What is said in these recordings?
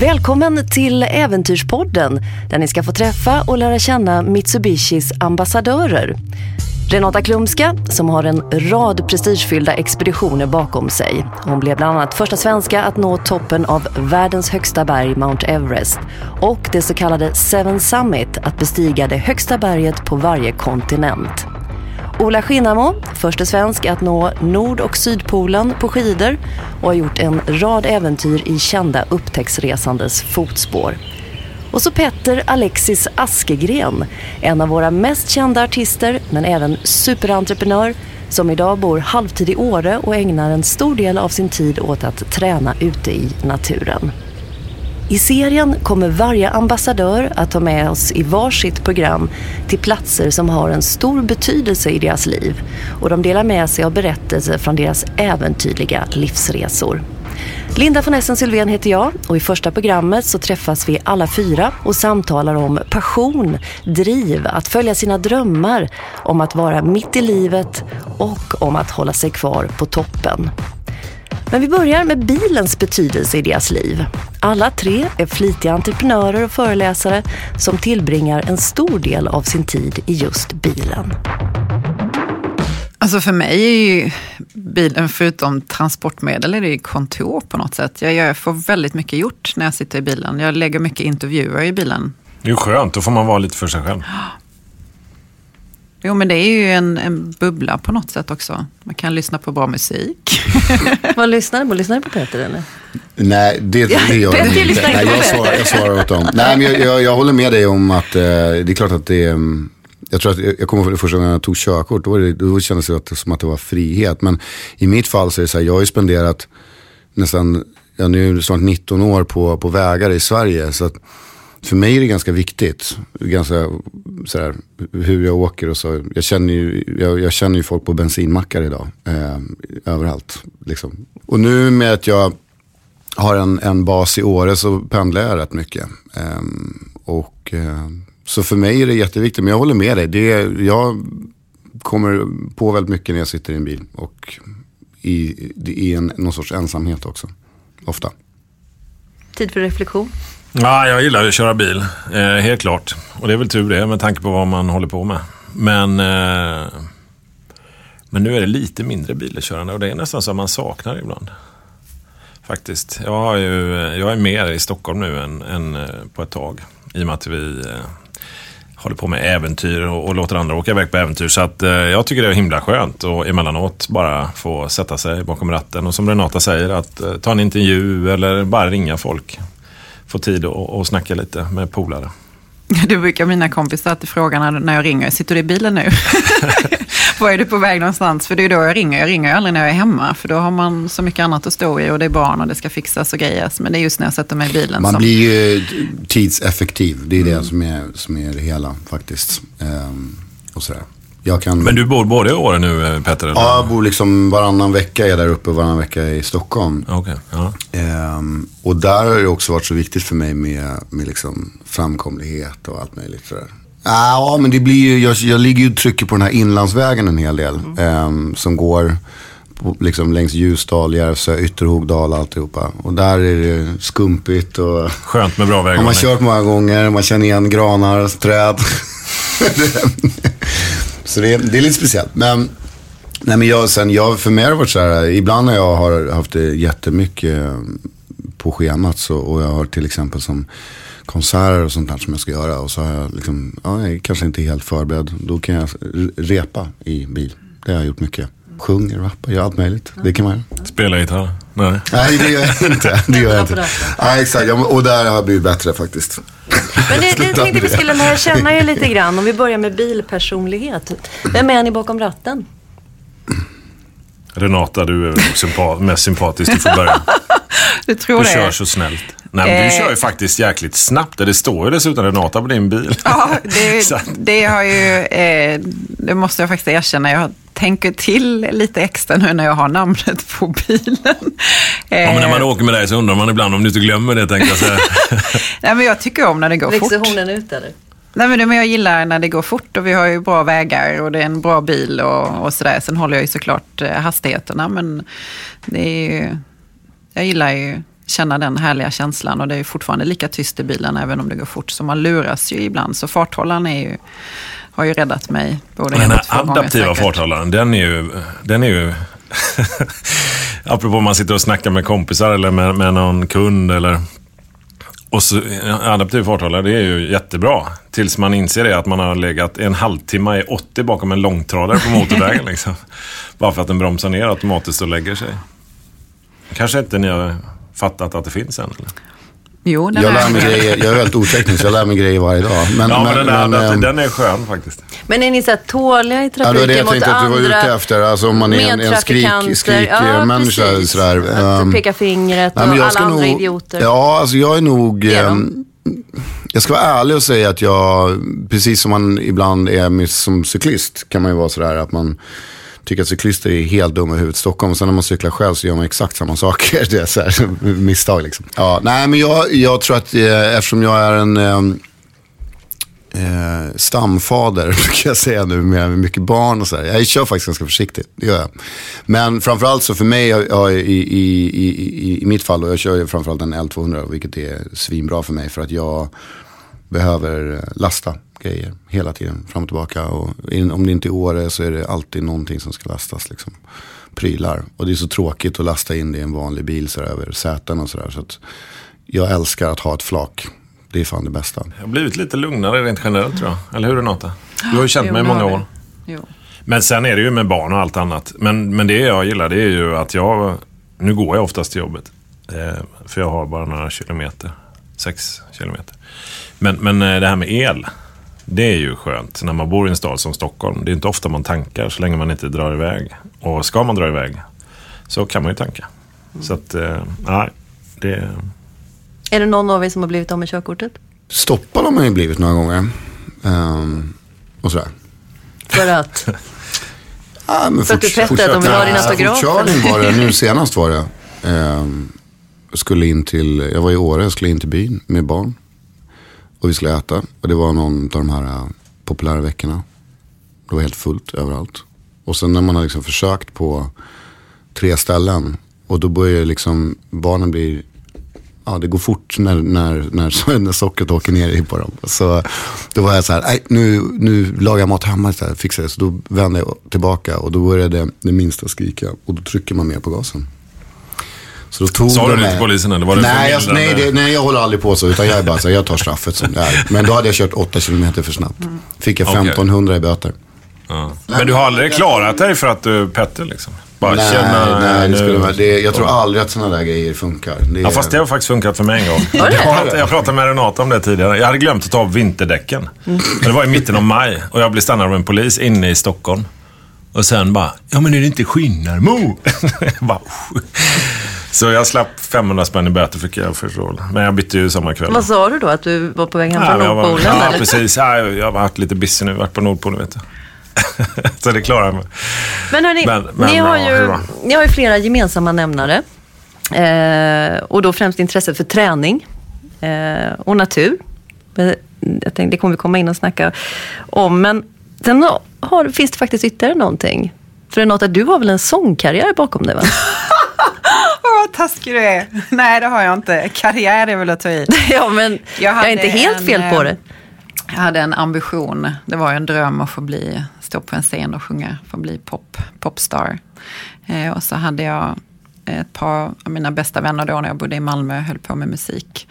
Välkommen till Äventyrspodden där ni ska få träffa och lära känna Mitsubishis ambassadörer. Renata Klumska som har en rad prestigefyllda expeditioner bakom sig. Hon blev bland annat första svenska att nå toppen av världens högsta berg Mount Everest och det så kallade Seven Summit att bestiga det högsta berget på varje kontinent. Ola Skinnamo, första svensk att nå Nord- och Sydpolen på skidor och har gjort en rad äventyr i kända upptäcktsresandes fotspår. Och så Petter Alexis Askegren, en av våra mest kända artister men även superentreprenör som idag bor halvtid i Åre och ägnar en stor del av sin tid åt att träna ute i naturen. I serien kommer varje ambassadör att ta med oss i varsitt program till platser som har en stor betydelse i deras liv och de delar med sig av berättelser från deras äventyrliga livsresor. Linda von Essen Sylvén heter jag och i första programmet så träffas vi alla fyra och samtalar om passion, driv, att följa sina drömmar, om att vara mitt i livet och om att hålla sig kvar på toppen. Men vi börjar med bilens betydelse i deras liv. Alla tre är flitiga entreprenörer och föreläsare som tillbringar en stor del av sin tid i just bilen. Alltså för mig är ju bilen, förutom transportmedel, är det ju kontor på något sätt. Jag, jag får väldigt mycket gjort när jag sitter i bilen. Jag lägger mycket intervjuer i bilen. Det är ju skönt, då får man vara lite för sig själv. Jo, men det är ju en, en bubbla på något sätt också. Man kan lyssna på bra musik. Vad lyssnar du på? Lyssnar du på Peter eller? Nej, det, det gör jag inte. lyssnar Nej, jag, svarar, jag svarar åt dem. Nej, men jag, jag, jag håller med dig om att eh, det är klart att det är... mm, Jag tror att jag jag kommer ihåg första gången jag tog körkort, då, var det, då kändes det att- som att det var frihet. Men i mitt fall så är det så här, jag har ju spenderat nästan, ja, nu är det snart 19 år på, på vägar i Sverige. Så att för mig är det ganska viktigt, ganska så hur jag åker och så. Jag känner ju, jag, jag känner ju folk på bensinmackar idag, eh, överallt. Liksom. Och nu med att jag har en, en bas i Åre så pendlar jag rätt mycket. Eh, och, eh, så för mig är det jätteviktigt, men jag håller med dig. Det, är- jag kommer på väldigt mycket när jag sitter i en bil. Och i, i en, någon sorts ensamhet också, ofta. Tid för reflektion. Ja, jag gillar att köra bil, eh, helt klart. Och det är väl tur det med tanke på vad man håller på med. Men, eh, men nu är det lite mindre bilkörande och det är nästan så att man saknar det ibland. Faktiskt. Jag, har ju, jag är mer i Stockholm nu än, än eh, på ett tag. I och med att vi eh, håller på med äventyr och, och låter andra åka iväg på äventyr. Så att, eh, jag tycker det är himla skönt och emellanåt bara få sätta sig bakom ratten. Och som Renata säger, att eh, ta en intervju eller bara ringa folk. Få tid att och snacka lite med polare. Det brukar mina kompisar alltid fråga när, när jag ringer. Sitter du i bilen nu? Var är du på väg någonstans? För det är då jag ringer. Jag ringer aldrig när jag är hemma. För då har man så mycket annat att stå i och det är barn och det ska fixas och grejas. Men det är just när jag sätter mig i bilen Man som... blir ju tidseffektiv, det är det som är, som är det hela faktiskt. Ehm, och sådär. Jag kan... Men du bor både i Åre nu, eh, Petter? Eller? Ja, jag bor liksom varannan vecka är där uppe och varannan vecka i Stockholm. Okej, ja. Ehm, och där har det också varit så viktigt för mig med, med liksom framkomlighet och allt möjligt. Sådär. Ja, men det blir ju, jag, jag ligger ju och trycker på den här inlandsvägen en hel del. ehm, som går på, liksom längs Ljusdal, Järvsö, Ytterhogdal och alltihopa. Och där är det skumpigt och Skönt med bra har man väghållning. kört många gånger, man känner igen granar, träd. så det, är- det är lite speciellt. Men, nej men jag, sen, jag, för mig har det varit så här, ibland när jag har haft det jättemycket eh, på schemat så, och jag har till exempel som konserter och sånt där som jag ska göra. Och så har jag liksom, ja, jag är kanske inte helt förberedd. Då kan jag repa i bil. Det har jag gjort mycket. Sjunger, rappar, gör allt möjligt. Det kan man göra. Spela gitarr? Nej. Nej, det gör jag inte. Det gör jag inte. Nej, exakt. Och där har jag blivit bättre faktiskt. Men det, det tänkte vi skulle lära känna er lite grann. Om vi börjar med bilpersonlighet. Vem är ni bakom ratten? Renata, du är sympa- mest sympatisk. Du får börja. Du tror Du det? kör så snällt. Nej, men du Eh. kör ju faktiskt jäkligt snabbt. Det står ju dessutom Renata på din bil. Ja, det, det har ju, eh, det måste jag faktiskt erkänna. Jag tänker till lite extra nu när jag har namnet på bilen. Eh, Ja, men när man åker med dig så undrar man ibland om du inte glömmer det, tänkte jag säga. nej, men jag tycker om när det går Växer fort. hornen ut eller? Nej, men det, men jag gillar när det går fort och vi har ju bra vägar och det är en bra bil och, och sådär. Sen håller jag ju såklart eh, hastigheterna, men det är ju, jag gillar ju känna den härliga känslan. Och det är fortfarande lika tyst i bilen även om det går fort. Så man luras ju ibland. Så farthållaren är ju, har ju räddat mig. Både den en här adaptiva farthållaren, den är ju... Den är ju apropå om man sitter och snackar med kompisar eller med, med någon kund eller... Och så, adaptiv farthållare, det är ju jättebra. Tills man inser det att man har legat en halvtimme i 80 bakom en långtradare på motorvägen. liksom. Bara för att den bromsar ner automatiskt och lägger sig. Kanske inte ni har fattat att det finns än? Eller? Jo, den Jag lär mig grejer, jag är väldigt oteknisk, jag lär mig grejer varje dag. Men, Ja, men, den, där, men, den, ehm, den är skön faktiskt. Men är ni så här tåliga i Ja, trafiken det var det jag mot tänkte att du var andra ute efter. Alltså om man är en, en skrik, skrik Ja, människa. precis. Sådär. Att Ehm, peka fingret och men alla andra nog- idioter. Ja, alltså jag är nog... Är ehm, jag ska vara ärlig och säga att jag, precis som man ibland är med, som cyklist, kan man ju vara sådär att man tycker att cyklister är helt dumma i huvudet i Stockholm. Sen när man cyklar själv så gör man exakt samma saker. Det är så här, misstag liksom. Ja, nej, men jag, jag tror att eh, eftersom jag är en... eh, eh stamfader, brukar jag säga nu, med mycket barn och så här. Jag kör faktiskt ganska försiktigt, det gör jag. Men framförallt så för mig, ja, i, i, i, i, i mitt fall, och jag kör ju framförallt en L200, vilket är svinbra för mig, för att jag behöver eh, lasta grejer hela tiden, fram och tillbaka. Och in, om det inte är Åre så är det alltid någonting som ska lastas, liksom. Prylar. Och det är så tråkigt att lasta in det i en vanlig bil så över säten och sådär. Så jag älskar att ha ett flak. Det är fan det bästa. Jag har blivit lite lugnare rent generellt tror jag. Eller hur Renata? Du har ju känt Jo, mig i många år. Jo. Men sen är det ju med barn och allt annat. Men, men det jag gillar det är ju att jag... Nu går jag oftast till jobbet. Eh, för jag har bara några kilometer. Sex kilometer. Men, men eh, det här med el. Det är ju skönt när man bor i en stad som Stockholm. Det är inte ofta man tankar så länge man inte drar iväg. Och ska man dra iväg så kan man ju tanka. Så att, eh, nej. Det, Är det någon av er som har blivit av med körkortet? Stoppad har man ju blivit några gånger. Ehm, och sådär. För att... Ja, men För att du forts- pettade att de vill ha din autograf, Fortkörning var det, nu senast var det. Ehm, skulle in till, jag var i Åre, jag skulle in till byn med barn. Och vi skulle äta. Och det var någon av de här eh, populära veckorna. Det var helt fullt överallt. Och sen när man har liksom försökt på tre ställen. Och då börjar liksom barnen bli Ja, det går fort när, när, när, när sockret åker ner i på dem. Så då var jag så här, nej, nu, nu lagar jag mat hemma istället, fixar det. Så då vände jag tillbaka och då började det minsta skrika. Och då trycker man mer på gasen. Så då tog Sa du de det till polisen, eller var det nej, jag, nej, förmildrande? det, nej, jag håller aldrig på så. Utan jag är bara så jag tar straffet som det är. Men då hade jag kört 8 kilometer för snabbt. Fick jag Okej. 1500 i böter. ja. Men du har aldrig klarat dig för att du Petter liksom? Bara nej, känna... nej, det skulle vara, det, jag tror aldrig att sådana där grejer funkar. Det, Ja, fast det har faktiskt funkat för mig en gång. Jag pratade, jag pratade med Renata om det tidigare. Jag hade glömt att ta av vinterdäcken. Men det var i mitten av maj och jag blev stannad av en polis inne i Stockholm. Och sen bara, ja men är det inte Skinnarmo? Så jag slapp 500 spänn i böter fick jag förstå. Men jag bytte ju samma kväll. Vad sa du då? Att du var på väg hem från Nordpolen? Ja, eller? precis. Ja, jag har varit lite busy nu. Varit på Nordpolen, vet du. Så det klarar jag mig. Men hörni, Men- men, ni, har ju, ni har ju flera gemensamma nämnare. Eh, och då främst intresset för träning eh, och natur. Jag tänkte, det kommer vi komma in och snacka om. Men sen har, finns det faktiskt ytterligare någonting. För Renata, du har väl en sångkarriär bakom dig va? Åh, vad taskig du är. Nej, det har jag inte. Karriär är väl att ta i. ja, men jag, hade är inte helt en, fel på eh, det. Jag hade en ambition. Det var en dröm att få bli, stå på en scen och sjunga, få bli pop, popstar. Eh, och så hade jag ett par av mina bästa vänner då när jag bodde i Malmö och höll på med musik.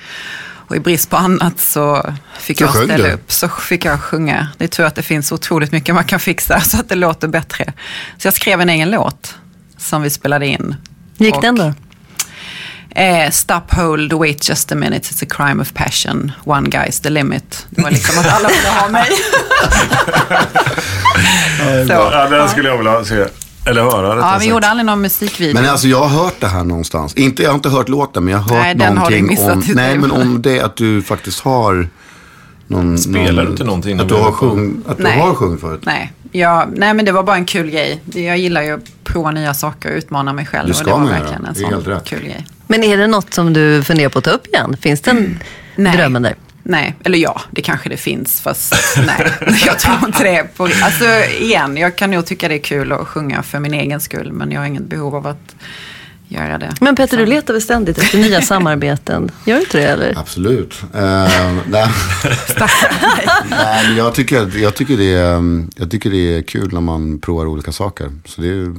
Och i brist på annat så fick Så jag ställa du? upp. Så fick jag sjunga. Det är tur att det finns otroligt mycket man kan fixa så att det låter bättre. Så jag skrev en egen låt som vi spelade in. Gick Och- den då? Eh, stop, hold, wait just a minute, it's a crime of passion. One guy's the limit. Det var liksom att alla ville ha mig. Så, Ja, den skulle jag vilja se. Eller höra ja, vi sagt. gjorde aldrig någon musikvideo. Men alltså jag har hört det här någonstans. Inte, jag har inte hört låten men jag har hört Nej, någonting om, nej, men om det att du faktiskt har någon... Spelar någon, du inte någonting Att du har, sjung, att du Nej. har sjungit förut. Nej, ja, nej, men det var bara en kul grej. Det- Jag gillar ju att prova nya saker och utmana mig själv. Det och ska det var man göra. verkligen en Det är helt sån rätt. kul grej. Men är det något som du funderar på att ta upp igen? Finns det en Nej. drömmen där? Nej, eller ja, det kanske det finns, fast nej, jag tror inte det. På, alltså igen, jag kan nog tycka det är kul att sjunga för min egen skull, men jag har inget behov av att göra det. Men Petter, du letar väl ständigt efter nya samarbeten? Gör du inte det eller? Absolut. Uh, nej. nej, men jag tycker, jag, tycker det är, jag tycker det är kul när man provar olika saker. Så det är,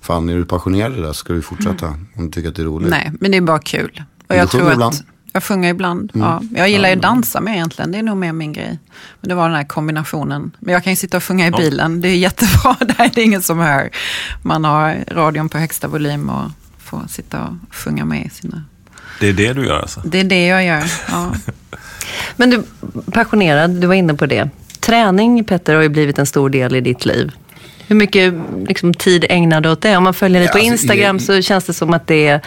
fan, är du passionerad i det så ska du fortsätta mm. om du tycker att det är roligt. Nej, men det är bara kul. Och jag tror att, jag sjunger ibland. Mm. Ja. Jag gillar ju att dansa med egentligen. Det är nog mer min grej. Men det var den här kombinationen. Men jag kan ju sitta och sjunga i bilen. Det är jättebra. Där är det ingen som hör. Man har radion på högsta volym och får sitta och sjunga med i sina... Det är det du gör alltså? Det är det jag gör, ja. Men du, passionerad, du var inne på det. Träning, Petter, har ju blivit en stor del i ditt liv. Hur mycket liksom, tid ägnar du åt det? Om man följer dig ja, på alltså, Instagram jag, så känns det som att det är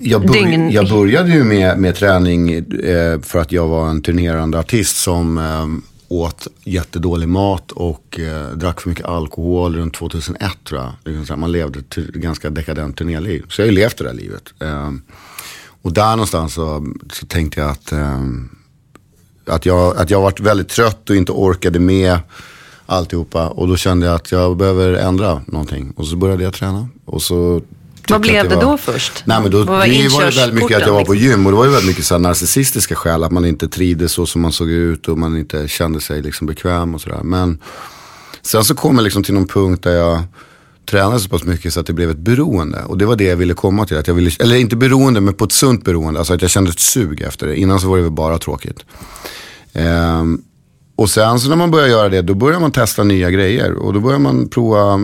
jag, bör, dygn... jag började ju med, med träning eh, för att jag var en turnerande artist som eh, åt jättedålig mat och eh, drack för mycket alkohol runt 2001 tror jag. Man levde ett ganska dekadent turnéliv. Så jag har ju levt det där livet. Eh, och där någonstans så, så tänkte jag att, eh, att, jag, att jag varit väldigt trött och inte orkade med alltihopa. Och då kände jag att jag behöver ändra någonting. Och så började jag träna. Och så vad blev det, var... då först? Nej, men då, var det var ju väldigt mycket att jag var på gym och det var ju väldigt mycket så här narcissistiska skäl. Att man inte trivdes så som man såg ut och man inte kände sig liksom bekväm och sådär. Men sen så kom jag liksom till någon punkt där jag tränade så pass mycket så att det blev ett beroende. Och det var det jag ville komma till. Att jag ville, eller inte beroende, men på ett sunt beroende. Alltså att jag kände ett sug efter det. Innan så var det väl bara tråkigt. Um, och sen så när man börjar göra det, då börjar man testa nya grejer. Och då börjar man prova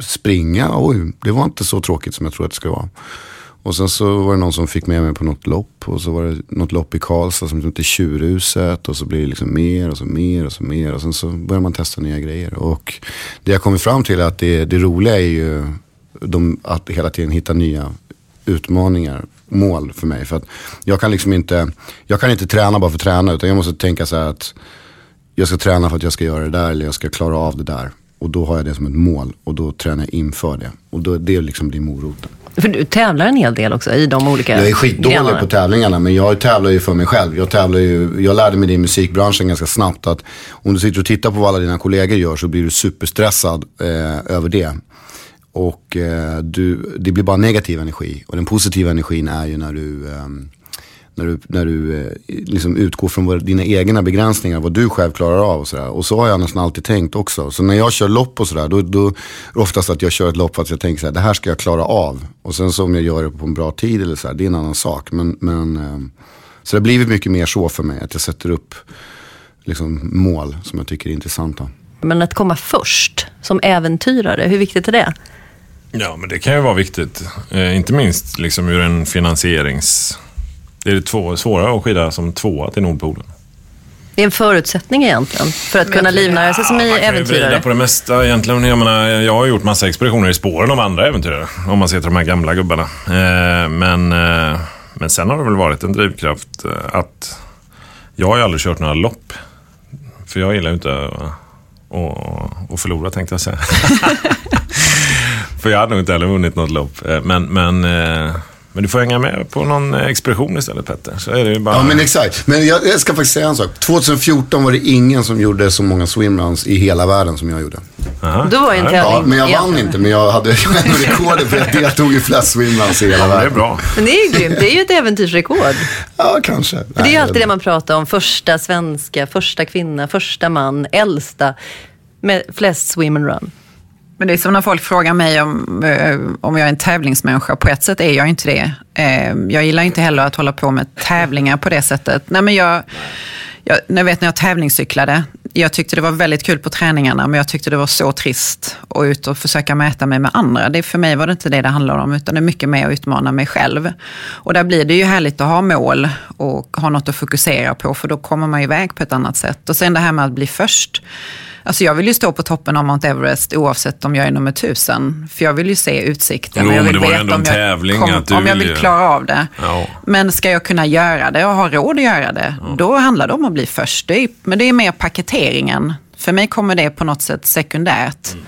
springa. Oj, det var inte så tråkigt som jag trodde att det skulle vara. Och sen så var det någon som fick med mig på något lopp. Och så var det något lopp i Karlstad som hette Tjurhuset. Och så blir det liksom mer och så mer och så mer. Och sen så börjar man testa nya grejer. Och det jag kommit fram till är att det, det roliga är ju de, att hela tiden hitta nya utmaningar, mål för mig. För att jag kan liksom inte, jag kan inte träna bara för att träna. Utan jag måste tänka så här att jag ska träna för att jag ska göra det där. Eller jag ska klara av det där. Och då har jag det som ett mål och då tränar jag inför det. Och då, det liksom blir moroten. För du tävlar en hel del också i de olika Jag är skitdålig grenarna. på tävlingarna men jag tävlar ju för mig själv. Jag, tävlar ju, jag lärde mig det i musikbranschen ganska snabbt att om du sitter och tittar på vad alla dina kollegor gör så blir du superstressad eh, över det. Och eh, du, det blir bara negativ energi. Och den positiva energin är ju när du eh, när du, när du eh, liksom utgår från dina egna begränsningar, vad du själv klarar av och sådär. Och så har jag nästan alltid tänkt också. Så när jag kör lopp och sådär, då, då är det oftast att jag kör ett lopp för att jag tänker så här, det här ska jag klara av. Och sen så om jag gör det på en bra tid eller så här, det är en annan sak. Men, men, eh, så det har blivit mycket mer så för mig, att jag sätter upp liksom, mål som jag tycker är intressanta. Men att komma först som äventyrare, hur viktigt är det? Ja, men det kan ju vara viktigt. Eh, inte minst liksom ur en finansierings det är två, svårare att skida som tvåa till Nordpolen. Det är en förutsättning egentligen för att kunna livnära sig som ja, äventyrare. Man på det mesta egentligen. Jag, menar, jag har gjort massa expeditioner i spåren av andra äventyrare. Om man ser till de här gamla gubbarna. Eh, men, eh, men sen har det väl varit en drivkraft eh, att jag har ju aldrig kört några lopp. För jag gillar ju inte att, att förlora tänkte jag säga. för jag hade nog inte heller vunnit något lopp. Men, men men du får hänga med på någon expedition istället Petter. Så är det ju bara... Ja men exakt. Men jag, jag, ska faktiskt säga en sak. 2014 var det ingen som gjorde så många swimruns i hela världen som jag gjorde. Aha. Du var ju en tävling. Ja, men jag vann inte. Men jag hade ändå rekordet för jag deltog i flest swimruns i hela ja, världen. Det är bra. Men det är ju grymt. Det är ju ett äventyrsrekord. Ja, kanske. För det är ju alltid det man pratar om. Första svenska, första kvinna, första man, äldsta med flest swim and run. Men det är som när folk frågar mig om, eh, om jag är en tävlingsmänniska. På ett sätt är jag inte det. Eh, jag gillar inte heller att hålla på med tävlingar på det sättet. Nej, men jag, jag, jag vet när jag tävlingscyklade. Jag tyckte det var väldigt kul på träningarna, men jag tyckte det var så trist att ut och försöka mäta mig med andra. Det, för mig var det inte det det handlade om, utan det är mycket mer att utmana mig själv. Och där blir det ju härligt att ha mål och ha något att fokusera på, för då kommer man iväg på ett annat sätt. Och sen det här med att bli först. Alltså jag vill ju stå på toppen av Mount Everest oavsett om jag är nummer tusen. För jag vill ju se utsikten. Jo, jag vill men det var ju ändå en tävling. Kom, att du om jag vill klara av det. Ja. Men ska jag kunna göra det och ha råd att göra det, ja. då handlar det om att bli först. Det är, men det är mer paketeringen. För mig kommer det på något sätt sekundärt. Mm.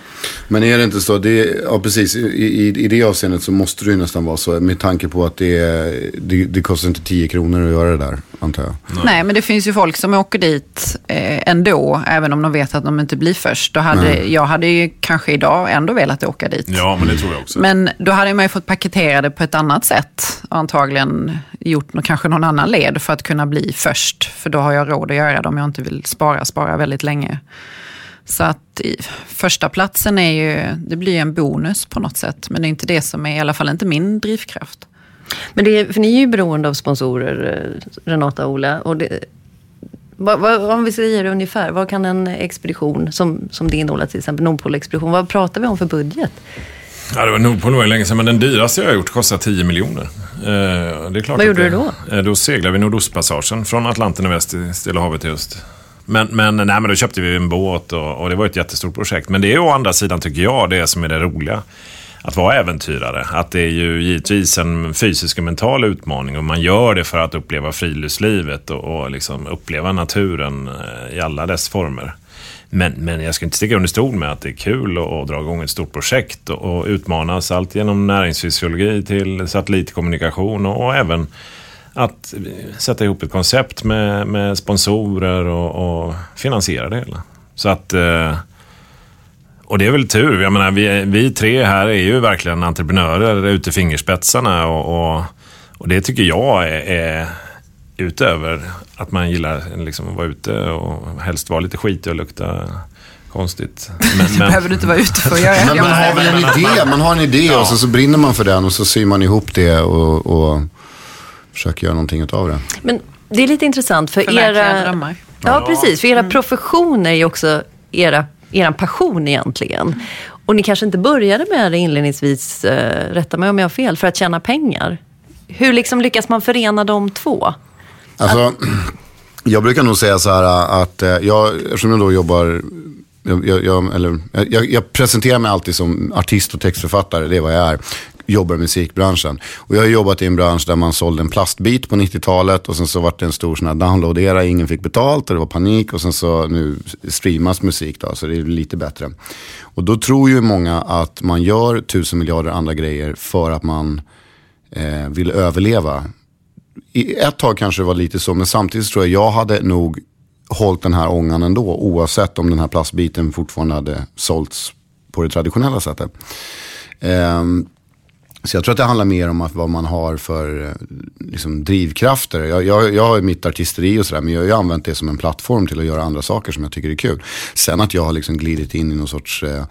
Men är det inte så, det, ja precis, i, i, i det avseendet så måste det ju nästan vara så. Med tanke på att det, det, det kostar inte 10 kronor att göra det där. Antar jag. Nej, men det finns ju folk som åker dit eh, ändå, även om de vet att de inte blir först. Då hade, jag hade ju kanske idag ändå velat åka dit. Ja, men det tror jag också. Men då hade man ju fått paketera det på ett annat sätt. Och antagligen gjort något, kanske någon annan led för att kunna bli först. För då har jag råd att göra det om jag inte vill spara, spara väldigt länge. Så att första platsen är ju, det blir en bonus på något sätt. Men det är inte det som är, i alla fall inte min drivkraft. Men det är, för ni är ju beroende av sponsorer, eh, Renata och Ola. Och det, vad, vad, om vi säger det ungefär, vad kan en expedition som, som din Ola till exempel, Nordpol-expedition, vad pratar vi om för budget? Ja, det var Nordpol var länge sedan, men den dyraste jag har gjort kostar 10 miljoner. Eh, det är klart Vad gjorde det, du då? Eh, då seglade vi Nordostpassagen från Atlanten i väst till Stilla havet i öst. Men, men, nej, men då köpte vi en båt och, och det var ett jättestort projekt. Men det är å andra sidan, tycker jag, det som är det roliga. Att vara äventyrare. Att det är ju givetvis en fysisk och mental utmaning och man gör det för att uppleva friluftslivet och, och liksom uppleva naturen eh, i alla dess former. Men, men jag ska inte sticka under stol med att det är kul att, att dra igång ett stort projekt och, och utmanas allt genom näringsfysiologi till satellitkommunikation och, och även att eh, sätta ihop ett koncept med, med sponsorer och, och finansiera det hela. Så att... Eh, och det är väl tur. Jag menar, vi, vi tre här är ju verkligen entreprenörer ute i fingerspetsarna och, och, och det tycker jag är, är utöver att man gillar liksom att vara ute och helst vara lite skitig och lukta konstigt. Men, Det behöver du inte vara ute för att göra. Men man har väl en idé, man har en idé och så, så brinner man för den och så syr man ihop det och, och försöker göra någonting utav det. Men det är lite intressant för Förverkliga era... drömmar. Ja, precis. För era professioner är ju också era, er passion egentligen. Och ni kanske inte började med det inledningsvis, eh, rätta mig om jag har fel, för att tjäna pengar. Hur liksom lyckas man förena de två? Alltså, jag brukar nog säga så här eh, att eh, jag, eftersom jag då jobbar, jag, jag, jag, eller, jag, jag presenterar mig alltid som artist och textförfattare, det är vad jag är. Jobbar i musikbranschen. Och jag har jobbat i en bransch där man sålde en plastbit på 90-talet och sen så var det en stor sån här downloadera, ingen fick betalt och det var panik och sen så nu streamas musik då, så det är lite bättre. Och då tror ju många att man gör tusen miljarder andra grejer för att man eh, vill överleva i ett tag kanske det var lite så, men samtidigt tror jag jag hade nog hållit den här ångan ändå, oavsett om den här plastbiten fortfarande hade sålts på det traditionella sättet. Ehm, så jag tror att det handlar mer om att vad man har för eh, liksom, drivkrafter. Jag, jag, jag har mitt artisteri och sådär, men jag har ju använt det som en plattform till att göra andra saker som jag tycker är kul. Sen att jag har liksom glidit in i någon sorts eh,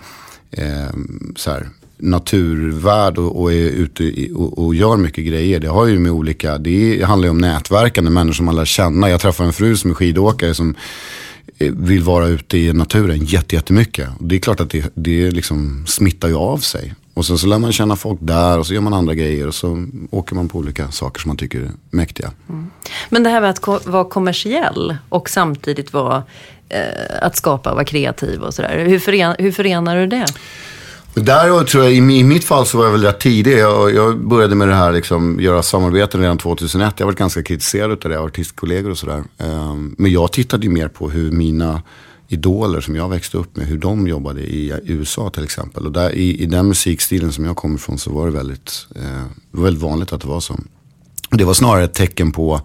eh, så här, naturvärld och, och är ute i, och, och, gör mycket grejer. Det har ju med olika, det handlar ju om nätverkande människor som man lär känna. Jag träffar en fru som är skidåkare som eh, vill vara ute i naturen jättemycket. Det är klart att det, det liksom smittar ju av sig. Och sen så lär man känna folk där och så gör man andra grejer och så åker man på olika saker som man tycker är mäktiga. Mm. Men det här med att ko vara kommersiell och samtidigt vara, eh, att skapa och vara kreativ och sådär. Hur, fören hur förenar du det? Där tror jag, i mitt fall så var jag väl rätt tidig. Jag, jag började med det här, liksom, göra samarbeten redan 2001. Jag har varit ganska kritiserad av det, artistkollegor och sådär. Um, men jag tittade ju mer på hur mina idoler som jag växte upp med, hur de jobbade i USA till exempel. Och där, i, i den musikstilen som jag kommer ifrån så var det väldigt, eh, väldigt vanligt att det var så. Det var snarare ett tecken på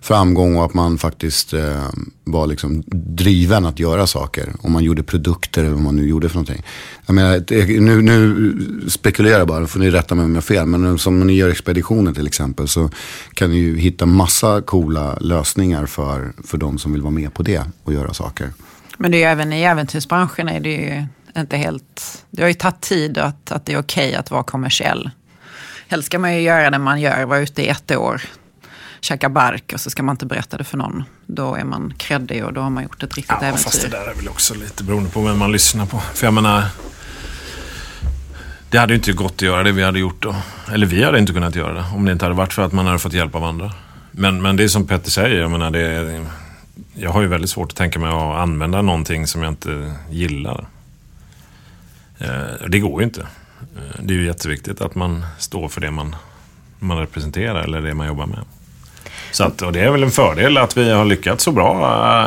framgång och att man faktiskt eh, var liksom driven att göra saker. Om man gjorde produkter eller vad man nu gjorde för någonting. Jag menar, nu, nu spekulerar jag bara, då får ni rätta mig om jag har fel. Men som när ni gör expeditioner till exempel så kan ni ju hitta massa coola lösningar för, för de som vill vara med på det och göra saker. Men det är ju även i äventyrsbranschen är det ju inte helt... Det har ju tagit tid att, att det är okej okay att vara kommersiell. Helst ska man ju göra det man gör, vara ute i ett år, käka bark och så ska man inte berätta det för någon. Då är man kreddig och då har man gjort ett riktigt ja, äventyr. Fast det där är väl också lite beroende på vem man lyssnar på. För jag menar, det hade ju inte gått att göra det vi hade gjort då. Eller vi hade inte kunnat göra det om det inte hade varit för att man hade fått hjälp av andra. Men, men det är som Petter säger, jag menar det är, jag har ju väldigt svårt att tänka mig att använda någonting som jag inte gillar. Det går ju inte. Det är ju jätteviktigt att man står för det man, man representerar eller det man jobbar med. Så att, och det är väl en fördel att vi har lyckats så bra,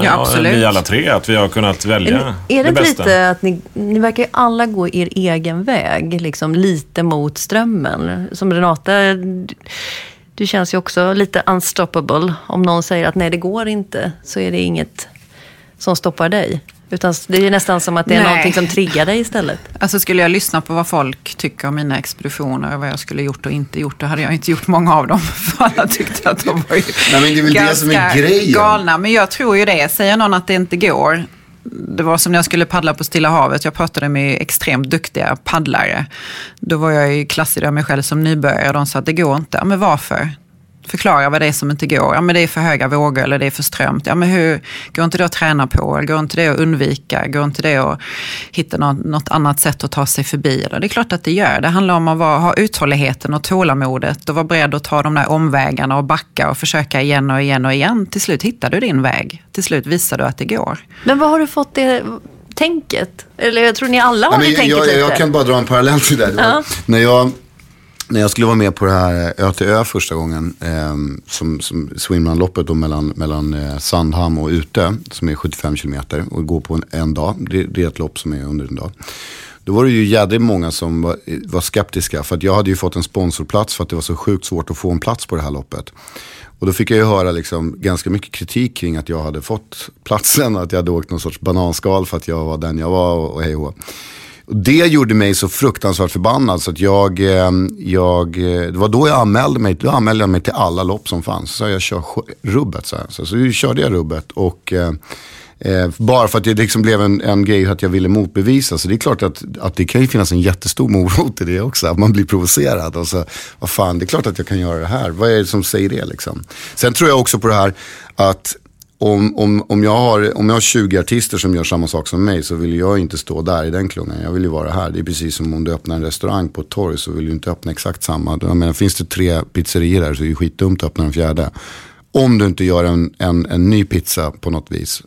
ja, vi alla tre, att vi har kunnat välja är, är det, det bästa. lite att ni, ni verkar alla gå er egen väg, liksom lite mot strömmen. Som Renata, Du känns ju också lite unstoppable. Om någon säger att nej, det går inte, så är det inget som stoppar dig. Utan det är nästan som att det är Nej. någonting som triggar dig istället. Alltså skulle jag lyssna på vad folk tycker om mina expeditioner och vad jag skulle gjort och inte gjort, då hade jag inte gjort många av dem. För alla tyckte att de var ju Nej, men det är väl det som är grejen. galna. Men jag tror ju det. Säger någon att det inte går, det var som när jag skulle paddla på Stilla havet. Jag pratade med extremt duktiga paddlare. Då var jag i klass i mig själv som nybörjare och de sa att det går inte. Ja, men varför? Förklara vad det är som inte går. Ja, men det är för höga vågor eller det är för strömt. Ja, men hur, går inte det att träna på? Eller går inte det att undvika? Går inte det att hitta något, något annat sätt att ta sig förbi? Eller? Det är klart att det gör. Det handlar om att vara, ha uthålligheten och tålamodet och vara beredd att ta de där omvägarna och backa och försöka igen och igen och igen. Till slut hittar du din väg. Till slut visar du att det går. Men vad har du fått det tänket? Eller jag tror ni alla har Nej, det men tänket jag, lite. jag kan bara dra en parallell till det. det var, Ja. när, jag, när jag skulle vara med på det här eh, Ö till Ö första gången, eh, som, som swimrunloppet mellan, mellan eh, Sandhamn och Utö, som är 75 kilometer och går på en, en dag. Det, det är ett lopp som är under en dag. Då var det ju jädrigt många som var, eh, var skeptiska. För att jag hade ju fått en sponsorplats för att det var så sjukt svårt att få en plats på det här loppet. Och då fick jag ju höra liksom ganska mycket kritik kring att jag hade fått platsen. Att jag hade åkt någon sorts bananskal för att jag var den jag var och, och hej och hå. Och det gjorde mig så fruktansvärt förbannad så att jag, eh, jag, eh, det var då jag anmälde mig, då anmälde jag mig till alla lopp som fanns. Så jag kör rubbet så här. Så, så körde jag rubbet och eh, eh, bara för att det liksom blev en, en grej att jag ville motbevisa. Så det är klart att, att det kan ju finnas en jättestor morot i det också. Att man blir provocerad och så, vad fan, det är klart att jag kan göra det här. Vad är det som säger det liksom? Sen tror jag också på det här att om, om, om, jag har, om jag har 20 artister som gör samma sak som mig så vill jag inte stå där i den klungan. Jag vill ju vara här. Det är precis som om du öppnar en restaurang på ett torg så vill du inte öppna exakt samma. Jag menar, finns det tre pizzerior där så är det skitdumt att öppna en fjärde. Om du inte gör en, en, en ny pizza på något vis.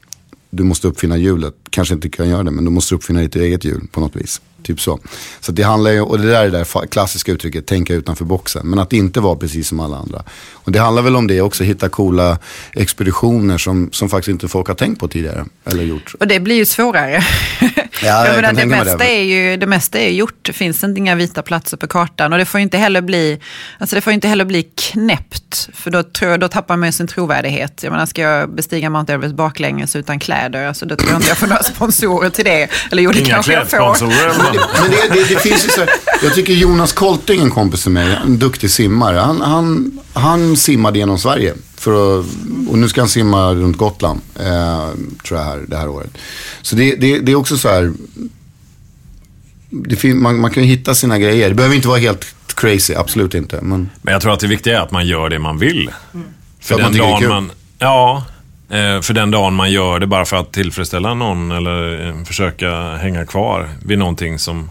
Du måste uppfinna hjulet. Kanske inte kan göra det men du måste uppfinna ditt eget hjul på något vis. Typ så. Så det handlar ju, och det där är det där klassiska uttrycket, tänka utanför boxen. Men att inte vara precis som alla andra. Och det handlar väl om det också, hitta coola expeditioner som, som faktiskt inte folk har tänkt på tidigare. Eller gjort. Och det blir ju svårare. jag jag menar, det, mesta det. är ju, det mesta är gjort. Det finns inte inga vita platser på kartan. Och det får inte heller bli, alltså det får inte heller bli knäppt. För då, tror då tappar man ju sin trovärdighet. Jag menar, ska jag bestiga Mount Everest baklänges utan kläder? Alltså, då tror jag inte jag får några sponsorer till det. Eller jo, det Inga kanske jag får. Men- det, det, det finns ju så här, jag tycker Jonas Kolting, en kompis till mig, en duktig simmare. Han, han, han simmade genom Sverige. För att, och nu ska han simma runt Gotland, eh, tror jag, här, det här året. Så det, det, det är också så här, det fin, man, man kan ju hitta sina grejer. Det behöver inte vara helt crazy, absolut inte. Men, Men jag tror att det viktiga är att man gör det man vill. För att man tycker det är kul. man, Ja, Eh, för den dagen man gör det bara för att tillfredsställa någon eller eh, försöka hänga kvar vid någonting som,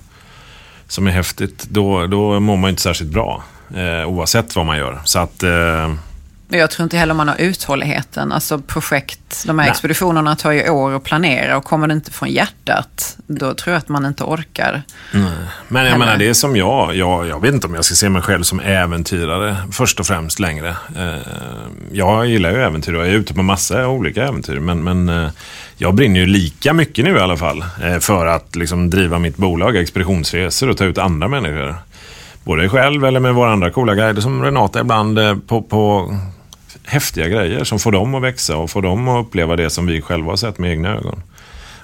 som är häftigt, då, då mår man inte särskilt bra. Eh, oavsett vad man gör. Så att... Eh, men jag tror inte heller man har uthålligheten. Alltså projekt, de här Nej. expeditionerna tar ju år att planera och kommer det inte från hjärtat, då tror jag att man inte orkar. Men jag Eller? menar, det är som jag. jag. Jag vet inte om jag ska se mig själv som äventyrare först och främst längre. Eh, Jag gillar ju äventyr och jag är ute på massa olika äventyr. Men, men eh, jag brinner ju lika mycket nu i alla fall eh, för att liksom driva mitt bolag Expeditionsresor och ta ut andra människor. Både själv eller med våra andra coola guider som Renata ibland på, på häftiga grejer som får dem att växa och får dem att uppleva det som vi själva har sett med egna ögon.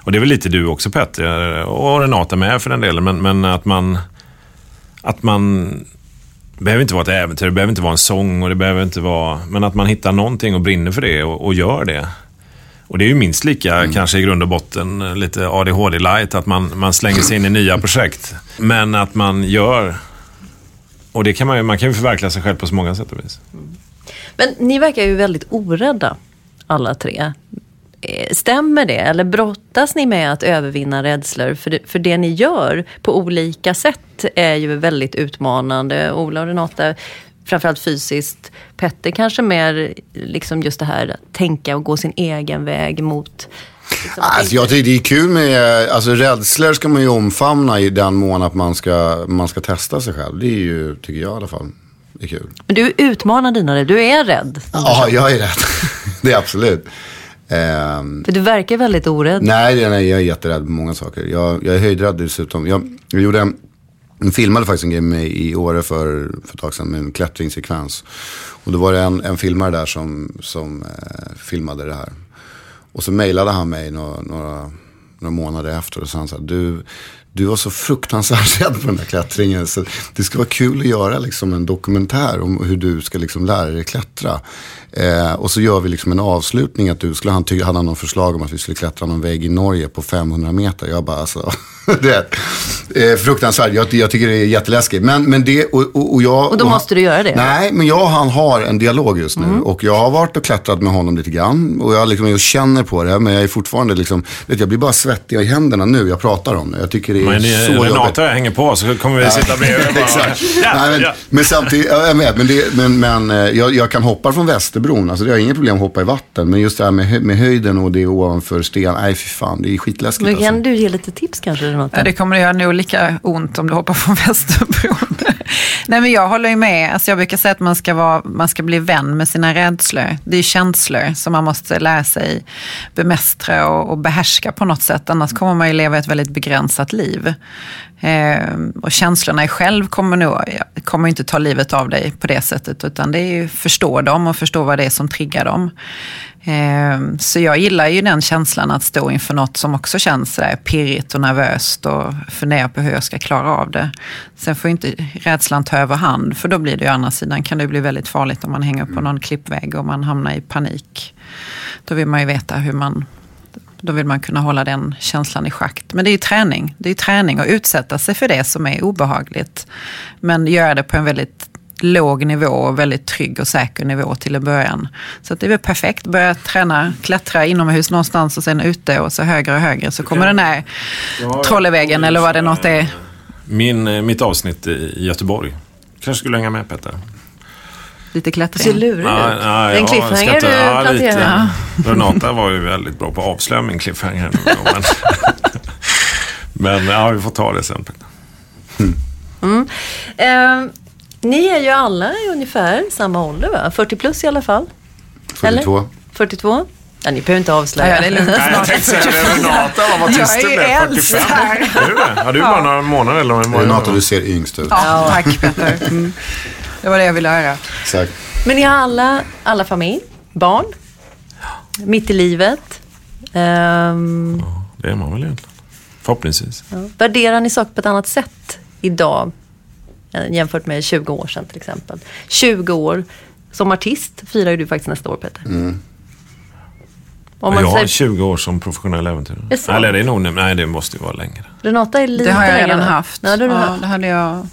Och det är väl lite du också Petter, och Renata med för den delen, men, men att man... Att man... Det behöver inte vara ett äventyr, det behöver inte vara en sång och det behöver inte vara... Men att man hittar någonting och brinner för det och, och gör det. Och det är ju minst lika, kanske i grund och botten, lite ADHD-light, att man, man slänger sig in i nya projekt. Men att man gör... Och det kan man, ju- man kan ju förverkliga sig själv på så många sätt och vis. Men ni verkar ju väldigt orädda, alla tre. Eh, stämmer det? Eller brottas ni med att övervinna rädslor? För det, för det ni gör på olika sätt är ju väldigt utmanande. Ola och Renata, framförallt fysiskt. Petter kanske mer liksom just det här att tänka och gå sin egen väg mot... Liksom, Alltså, jag tycker det är kul med, alltså rädslor ska man ju omfamna i den mån att man ska, man ska testa sig själv. Det är ju, tycker jag i alla fall, är kul. Men du utmanar dina rädslor. Du är rädd. Ja, jag är rädd. det är absolut. Ehm, För du verkar väldigt orädd. nej, nej, jag är jätterädd på många saker. Jag, jag är höjdrädd dessutom. Jag, jag gjorde en, De filmade faktiskt en grej med i Åre för, för ett tag sedan med en klättringssekvens. Och då var det en, en filmare där som, som eh, filmade det här. Och så mejlade han mig några, några, några månader efter och sa han så här, du, du var så fruktansvärt rädd på den där klättringen. Så det skulle vara kul att göra liksom en dokumentär om hur du ska liksom lära dig klättra. Eh, och så gör vi liksom en avslutning. Att du skulle, han tyck, hade någon förslag om att vi skulle klättra någon vägg i Norge på 500 meter. Jag bara alltså, det är eh, fruktansvärt. Jag, jag, tycker det är jätteläskigt. Men, men det, och, och, och jag... Och då och måste du göra det? Nej, men jag och han har en dialog just nu. Mm. Och jag har varit och klättrat med honom lite grann. Och jag, liksom, jag känner på det. Men jag är fortfarande liksom, vet, jag blir bara svettig i händerna nu jag pratar om det. Jag tycker det är men, så Renata jobbigt. hänger på så kommer vi sitta bredvid. Exakt. Ja, Nej, men, ja. men samtidigt, ja, jag vet, men, det, men, men eh, jag, jag kan hoppa från Västerbron. Alltså, det har inget problem att hoppa i vatten. Men just det här med, hö- med höjden och det ovanför sten. Nej, fy fan. Det är skitläskigt. Men kan alltså. du ge lite tips kanske Renata? Ja, det kommer göra nog lika ont om du hoppar från Västerbron. Nej, men jag håller ju med. Alltså, jag brukar säga att man ska, vara, man ska bli vän med sina rädslor. Det är känslor som man måste lära sig bemästra och, och behärska på något sätt. Annars kommer man ju leva ett väldigt begränsat liv. Eh, och känslorna i själv kommer nog kommer inte ta livet av dig på det sättet. Utan det är ju förstå dem och förstå vad det är som triggar dem. Eh, så jag gillar ju den känslan att stå inför något som också känns pirrigt och nervöst och fundera på hur jag ska klara av det. Sen får inte rädslan ta överhand för då blir det ju å andra sidan kan det bli väldigt farligt om man hänger på någon klippvägg och man hamnar i panik. Då vill man ju veta hur man då vill man kunna hålla den känslan i schakt. Men det är ju träning. Det är ju träning att utsätta sig för det som är obehagligt. Men göra det på en väldigt låg nivå och väldigt trygg och säker nivå till en början. Så att det är väl perfekt. Börja träna, klättra inomhus någonstans och sen ute och så högre och högre. Så kommer den här trolleväggen eller vad det något är. Min, eh, mitt avsnitt i Göteborg. Kanske skulle hänga med Petter. Lite klättring. lurig ut. Ja, ja, det är en ja, cliffhanger du ja, planterar. Renata var ju väldigt bra på att avslöja min cliffhanger. nu Men, men ja, vi får ta det sen. Petter. Eh, ni är ju alla i ungefär samma ålder va? 40 plus i alla fall? 42. 42? Ja, ni behöver inte avslöja. Ja, det är lugnt. Nej, jag tänkte säga det. Renata, vad tyst du blev. äldst 45. här. Är du det? Ja, du är bara några månader eller en månad. Renata, du ser yngst ut. Ja, tack Peter. Mm. Det var det jag ville höra. Exakt. Men ni har alla, alla familj, barn, mitt i livet. Ehm, Det är man väl egentligen. Förhoppningsvis. ja. Värderar ni saker på ett annat sätt idag jämfört med 20 år sedan till exempel? 20 år som artist firar ju du faktiskt nästa år Peter. Om man jag har säger, 20 år som professionell äventyrare. Är det sant? Eller det är nog, nej det måste ju vara längre. Renata är lite Det har jag längre, redan haft. Ja, det, har ja, haft. det hade jag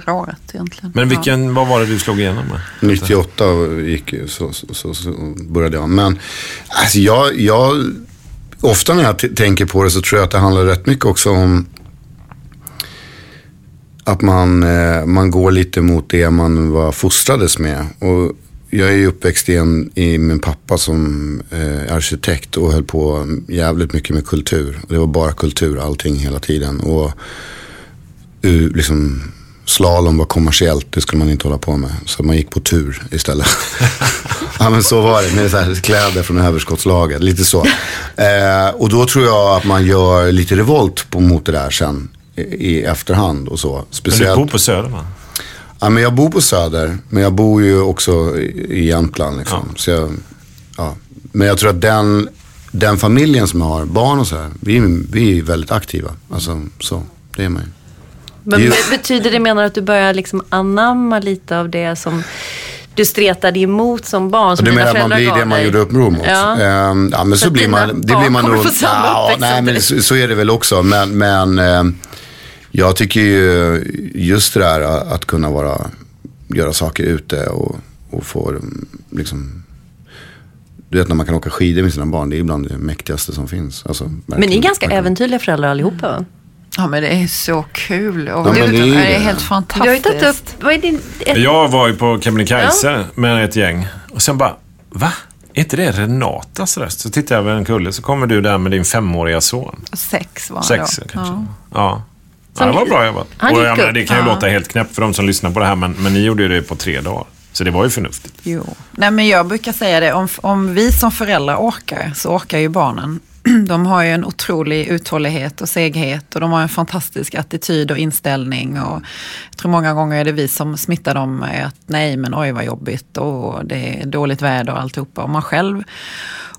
förra året egentligen. Men Ja. vilken, vad var det du slog igenom med? 98 gick, ju, så, så, så, så började jag. Men alltså jag, jag, ofta när jag t- tänker på det så tror jag att det handlar rätt mycket också om att man, eh, man går lite mot det man var fostrades med. Och jag är ju uppväxt i, en, i min pappa som eh, arkitekt och höll på jävligt mycket med kultur. Och det var bara kultur allting hela tiden. Och uh, liksom slalom var kommersiellt, det skulle man inte hålla på med. Så man gick på tur istället. ja men så var det, med så här kläder från överskottslaget, lite så. Eh, och då tror jag att man gör lite revolt på, mot det där sen i, i efterhand och så. Men du Speciellt, bor på Söder va? ja, men jag bor på Söder, men jag bor ju också i, i Jämtland. Liksom. Så jag, ja. Men jag tror att den, den familjen som har barn och så här, vi, vi är väldigt aktiva. Alltså så, det är man ju. Men Det är ju- be- betyder det, menar att du börjar liksom anamma lite av det som du stretade emot som barn? Som du dina menar att man blir det man dig? gjorde uppror mot? Ja. Ehm, ja, men så, Så blir man, det blir man nog. Ja, nej, men så, så är det väl också. Men, men ehm, jag tycker ju just det där att kunna vara, göra saker ute och, och få liksom. Du vet när man kan åka skidor med sina barn, det är ibland det mäktigaste som finns. Alltså, Men ni är ganska äventyrliga föräldrar allihopa va? Ja, men det är så kul. Och Ja, det, men det är det, helt fantastiskt. Du har ju tagit upp, vad är din... Jag var ju på Kebnekaise med ett gäng. Och sen bara, va? Är inte det Renatas röst? Så tittar jag över en kulle så kommer du där med din femåriga son. Sex var han Sex då. kanske. Ja. Ja. Så Ja, det var bra jobbat. han Och menar, upp. det kan ju Ja. låta helt knäppt för de som lyssnar på det här, men, men ni gjorde ju det på tre dagar. Så det var ju förnuftigt. Jo. Nej, men jag brukar säga det, om, om vi som föräldrar orkar så orkar ju barnen. de har ju en otrolig uthållighet och seghet och de har en fantastisk attityd och inställning. Och jag tror många gånger är det vi som smittar dem med att nej men oj vad jobbigt och det är dåligt väder och alltihopa. Och man själv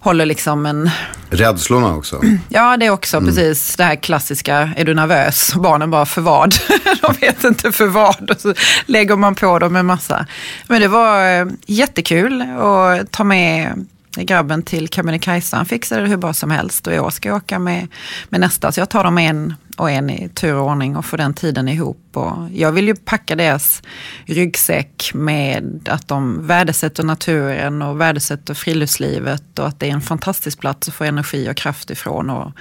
håller liksom en... Rädslorna också. Ja, det är också mm. precis det här klassiska, är du nervös? Barnen bara, för vad? De vet inte för vad. Och så lägger man på dem en massa. Men det var eh, jättekul att ta med grabben till Kebnekaise. Han fixade det hur bra som helst och jag ska åka med, med nästa. Så jag tar dem en och en i tur och ordning och får den tiden ihop. Och jag vill ju packa deras ryggsäck med att de värdesätter naturen och värdesätter friluftslivet och att det är en fantastisk plats att få energi och kraft ifrån. Och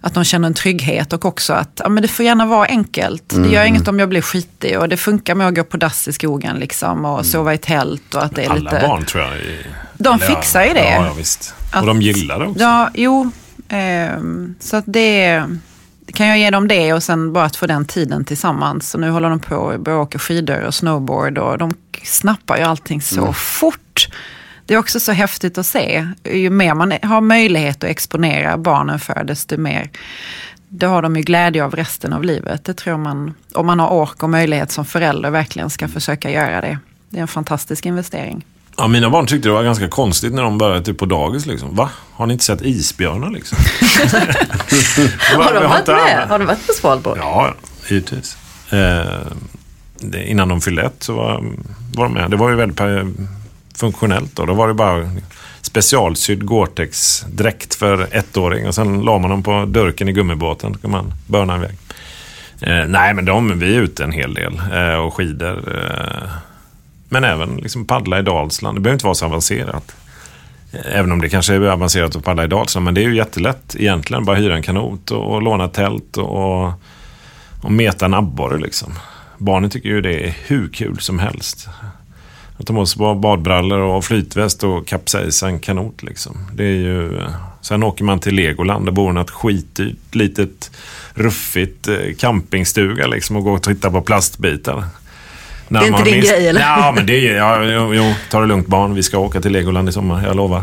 att de känner en trygghet och också att ja, men det får gärna vara enkelt. Mm. Det gör mm. inget om jag blir skitig och det funkar med att gå på dass i skogen liksom och mm. sova i tält. Och att det är Alla lite... barn tror jag. Är... De fixar ju det. Ja, ja visst. Och de gillar det också. Ja, jo. Eh, så att det kan jag ge dem det och sen bara att få den tiden tillsammans. Så nu håller de på att åka skidor och snowboard och de snappar ju allting så mm. fort. Det är också så häftigt att se. Ju mer man har möjlighet att exponera barnen för, desto mer det har de ju glädje av resten av livet. Det tror man, om man har ork och möjlighet som förälder, verkligen ska försöka göra det. Det är en fantastisk investering. Ja, mina barn tyckte det var ganska konstigt när de började typ på dagis. Liksom. Va? Har ni inte sett isbjörnar liksom? har de varit med? Har de varit på Svalbard? Ja, givetvis. Eh, det, innan de fyllde ett så var, var de med. Det var ju väldigt funktionellt då. Då var det bara specialsydd Gore-Tex-dräkt för ettåring och sen la man dem på dörken i gummibåten. Då kan man börna iväg. Eh, nej, men de, vi är ute en hel del eh, och skidor. Eh, men även liksom paddla i Dalsland. Det behöver inte vara så avancerat. Eh, även om det kanske är avancerat att paddla i Dalsland. Men det är ju jättelätt egentligen. Bara hyra en kanot och, och låna tält och, och meta en abborre liksom. Barnen tycker ju det är hur kul som helst. Att de måste ha badbrallor och flytväst och kapsejsa en kanot liksom. Det är ju... Eh, sen åker man till Legoland och bor i något skitdyrt litet ruffigt eh, campingstuga liksom och går och tittar på plastbitar. Det är inte din minst... grej eller? Ja, men det är, ja, jo, jo, ta det lugnt barn. Vi ska åka till Legoland i sommar, jag lovar.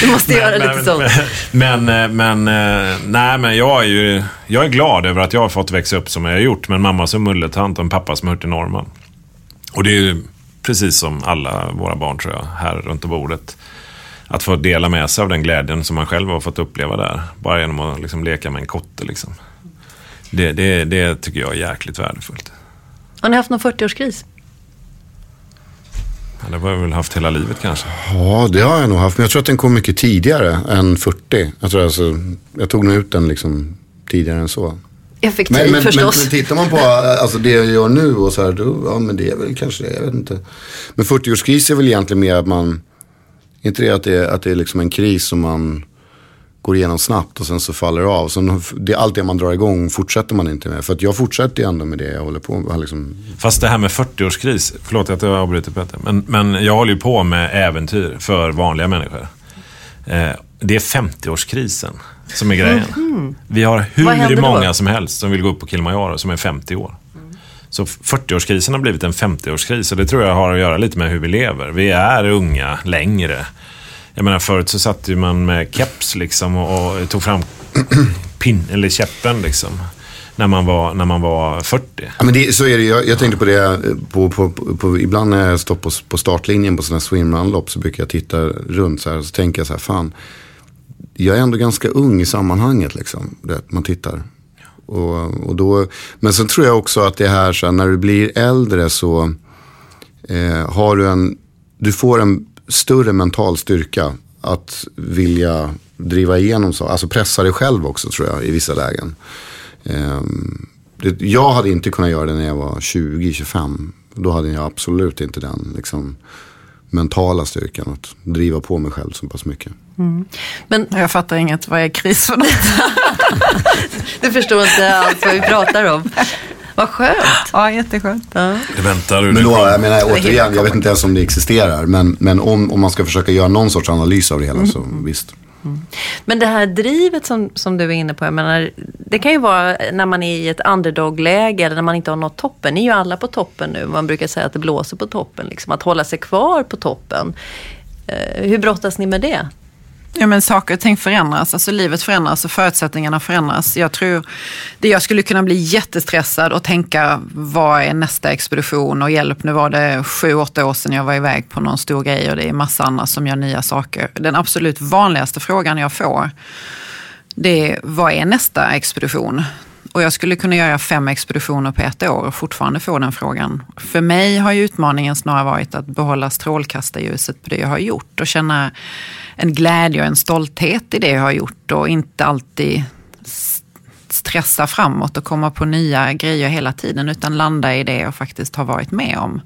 du måste göra men, lite sånt. Men, men, men, eh, nej, men jag är ju jag är glad över att jag har fått växa upp som jag har gjort med en mamma som mulletant och en pappa som hört till norrman. Och det är ju precis som alla våra barn tror jag, här runt bordet. Att få dela med sig av den glädjen som man själv har fått uppleva där. Bara genom att liksom leka med en kotte. Liksom. Det, det, det tycker jag är jäkligt värdefullt. Har ni haft någon 40-årskris? Ja, det har jag väl haft hela livet kanske. Ja, det har jag nog haft. Men jag tror att den kom mycket tidigare än 40. Jag, tror alltså, jag tog nog ut den liksom tidigare än så. Effektiv men, men, förstås. Men, men tittar man på alltså, det jag gör nu och så här, då, ja men det är väl kanske det, jag vet inte. Men 40-årskris är väl egentligen mer att man, inte det att det är, att det är liksom en kris som man går igenom snabbt och sen så faller det av. Så det, allt det man drar igång fortsätter man inte med. För att jag fortsätter ju ändå med det jag håller på med. Liksom... Fast det här med 40-årskris, förlåt att jag avbryter Peter. Men, men jag håller ju på med äventyr för vanliga människor. Eh, det är 50-årskrisen som är grejen. Mm. Vi har hur många som helst som vill gå upp på Kilimanjaro som är 50 år. Mm. Så 40-årskrisen har blivit en 50-årskris och det tror jag har att göra lite med hur vi lever. Vi är unga längre. Jag menar förut så satt ju man med keps liksom och, och tog fram pin, eller käppen liksom. När man var, när man var 40. Ja, men det, så är det. Jag, jag tänkte på det, på, på, på, på, ibland när jag står på, på startlinjen på sådana här swimrun-lopp så brukar jag titta runt så här och så tänker jag så här, fan. Jag är ändå ganska ung i sammanhanget liksom. Det, man tittar. Och, och då, men sen tror jag också att det här, så här när du blir äldre så eh, har du en, du får en större mental styrka att vilja driva igenom så. Alltså pressa dig själv också tror jag i vissa lägen. Det, jag hade inte kunnat göra det när jag var 20-25. Då hade jag absolut inte den liksom, mentala styrkan att driva på mig själv så pass mycket. Mm. Men jag fattar inget, vad är kris för något? du förstår inte alls vad vi pratar om. Vad skönt. Ja, jätteskönt. Ja. Det väntar du Men då, jag menar återigen, jag vet inte ens om det existerar. Men, men om, om man ska försöka göra någon sorts analys av det hela mm. så visst. Mm. Men det här drivet som, som du är inne på, jag menar, det kan ju vara när man är i ett underdog-läge eller när man inte har nått toppen. Ni är ju alla på toppen nu. Man brukar säga att det blåser på toppen. Liksom. Att hålla sig kvar på toppen. Eh, hur brottas ni med det? Ja, men saker och ting förändras. Alltså livet förändras och förutsättningarna förändras. Jag tror det jag skulle kunna bli jättestressad och tänka vad är nästa expedition och hjälp. Nu var det sju, åtta år sedan jag var iväg på någon stor grej och det är massa andra som gör nya saker. Den absolut vanligaste frågan jag får det är vad är nästa expedition? Och jag skulle kunna göra fem expeditioner på ett år och fortfarande få den frågan. För mig har ju utmaningen snarare varit att behålla strålkastarljuset på det jag har gjort och känna en glädje och en stolthet i det jag har gjort och inte alltid stressa framåt och komma på nya grejer hela tiden utan landa i det jag faktiskt har varit med om.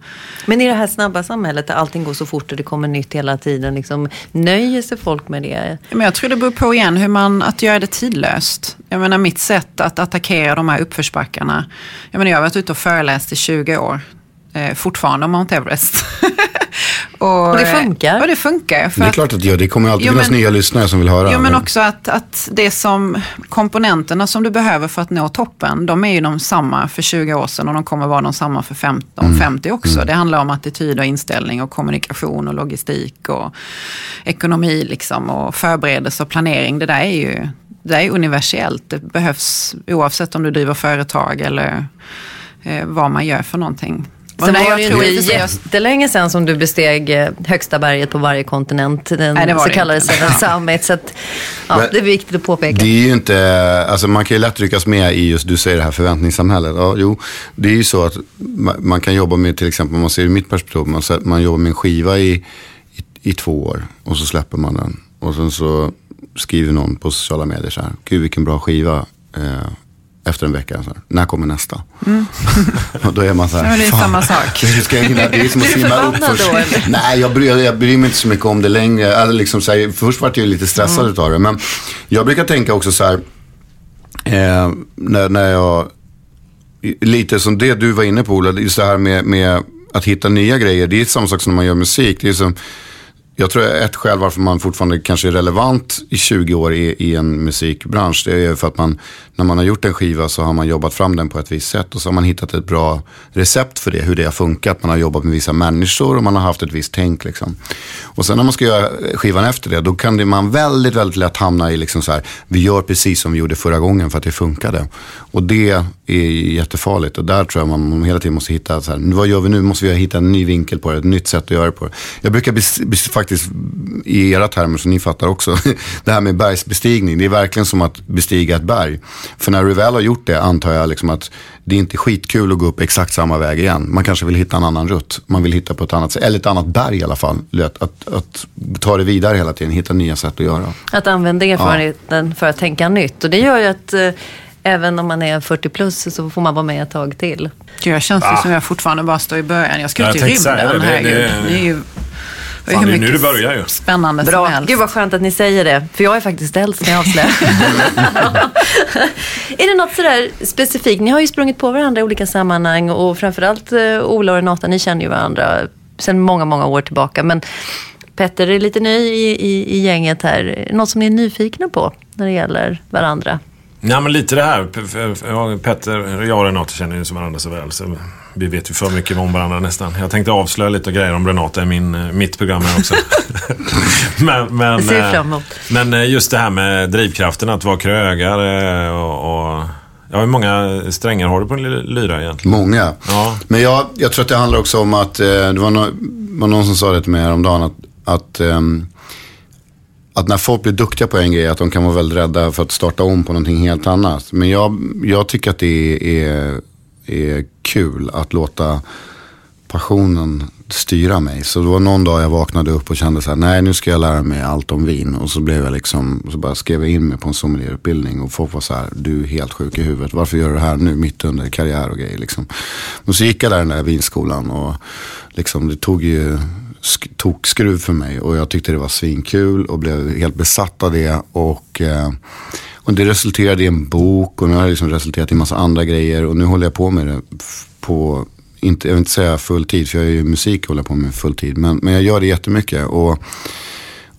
Men i det här snabba samhället där allting går så fort och det kommer nytt hela tiden, liksom, nöjer sig folk med det? Men jag tror det beror på igen hur man, att göra det tidlöst. Jag menar mitt sätt att attackera de här uppförsbackarna. Jag menar jag har varit ute och föreläst i 20 år. Eh, fortfarande om Mount Everest. Och, och, det funkar. Och det funkar. det är klart att det gör. Det kommer alltid jo, finnas men, nya lyssnare som vill höra. Jo, men också att, att det som komponenterna som du behöver för att nå toppen, de är ju de samma för 20 år sedan och de kommer vara de samma för 15, mm. 50 också. Mm. Det handlar om attityd och inställning och kommunikation och logistik och ekonomi liksom och förberedelse och planering. Det där är ju det är universellt. Det behövs oavsett om du driver företag eller eh, vad man gör för någonting. Sen var det ju inte jättelänge sedan som du besteg eh, högsta berget på varje kontinent. Den Nej, så kallade Seven Summit. Så att, ja, det är viktigt att påpeka. Det är ju inte, alltså man kan ju lätt ryckas med i just, du säger det här förväntningssamhället. Ja, jo, det är ju så att man kan jobba med, till exempel om man ser i mitt perspektiv, man, man jobbar med en skiva i, i, i två år och så släpper man den. Och sen så skriver någon på sociala medier så här, gud vilken bra skiva. Eh, efter en vecka. Så här, när kommer nästa? Mm. och då är man så här. Ja, det är samma sak. Ska jag hinna, det är som att simma upp först. Då, Nej, jag bryr, jag bryr mig inte så mycket om det längre. Alltså, liksom, så här, först var jag lite stressad mm. av det. Men jag brukar tänka också så här. Eh, när, när jag, lite som det du var inne på Ola, just det här med, med att hitta nya grejer. Det är samma sak som när man gör musik. Det är som, jag tror ett skäl varför man fortfarande kanske är relevant i 20 år i, i en musikbransch. Det är för att man, när man har gjort en skiva så har man jobbat fram den på ett visst sätt. Och så har man hittat ett bra recept för det, hur det har funkat. Man har jobbat med vissa människor och man har haft ett visst tänk. Liksom. Och sen när man ska göra skivan efter det, då kan det, man väldigt, väldigt lätt hamna i liksom så här, vi gör precis som vi gjorde förra gången för att det funkade. Och det är jättefarligt. Och där tror jag man hela tiden måste hitta, så här, vad gör vi nu? Måste vi hitta en ny vinkel på det, ett nytt sätt att göra det på. Jag brukar bes, bes, faktiskt, i era termer så ni fattar också, det här med bergsbestigning. Det är verkligen som att bestiga ett berg. För när du väl har gjort det antar jag liksom att det är inte skitkul att gå upp exakt samma väg igen. Man kanske vill hitta en annan rutt. Man vill hitta på ett annat sätt, eller ett annat berg i alla fall. Att, att, att ta det vidare hela tiden, hitta nya sätt att göra. Att använda erfarenheten ja. för att tänka nytt. Och det gör ju att eh, även om man är 40 plus så får man vara med ett tag till. Jag känns ah. som jag fortfarande bara står i början. Jag ska ut i rymden. Det, det, det, är ju Fan, det är nu det börjar ju. Spännande Bra. som Gud vad skönt att ni säger det. För jag är faktiskt äldst när jag avslöjar. är det något sådär specifikt? Ni har ju sprungit på varandra i olika sammanhang och framförallt uh, Ola och Renata, ni känner ju varandra sedan många, många år tillbaka. Men Petter är lite ny i, i, i gänget här. Något som ni är nyfikna på när det gäller varandra? Ja, men lite det här. Petter, jag och Renata känner ju som varandra så väl. Så vi vet ju för mycket om varandra nästan. Jag tänkte avslöja lite grejer om Renata i min, eh, mitt program här också. men, men, eh, men eh, just det här med drivkraften att vara krögare och, och Ja, hur många strängar har du på en lyra egentligen? Många. Ja. Men jag, jag tror att det handlar också om att, det var, no, var någon som sa det till mig häromdagen, att, att um, att när folk blir duktiga på en grej, att de kan vara väldigt rädda för att starta om på någonting helt annat. Men jag, jag tycker att det är, är kul att låta passionen styra mig. Så det var någon dag jag vaknade upp och kände så här, nej nu ska jag lära mig allt om vin. Och så blev jag liksom, så bara skrev jag in mig på en sommelierutbildning. Och folk var så här, du är helt sjuk i huvudet. Varför gör du det här nu mitt under karriär och grejer liksom. Och så gick jag där i den där vinskolan och liksom det tog ju tog skruv för mig. Och jag tyckte det var svinkul och blev helt besatt av det. Och, eh, och det resulterade i en bok och nu har det liksom resulterat i en massa andra grejer. Och nu håller jag på med det på, inte, jag vill inte säga full tid, för jag är ju musik och håller på med full tid. Men, men jag gör det jättemycket. Och,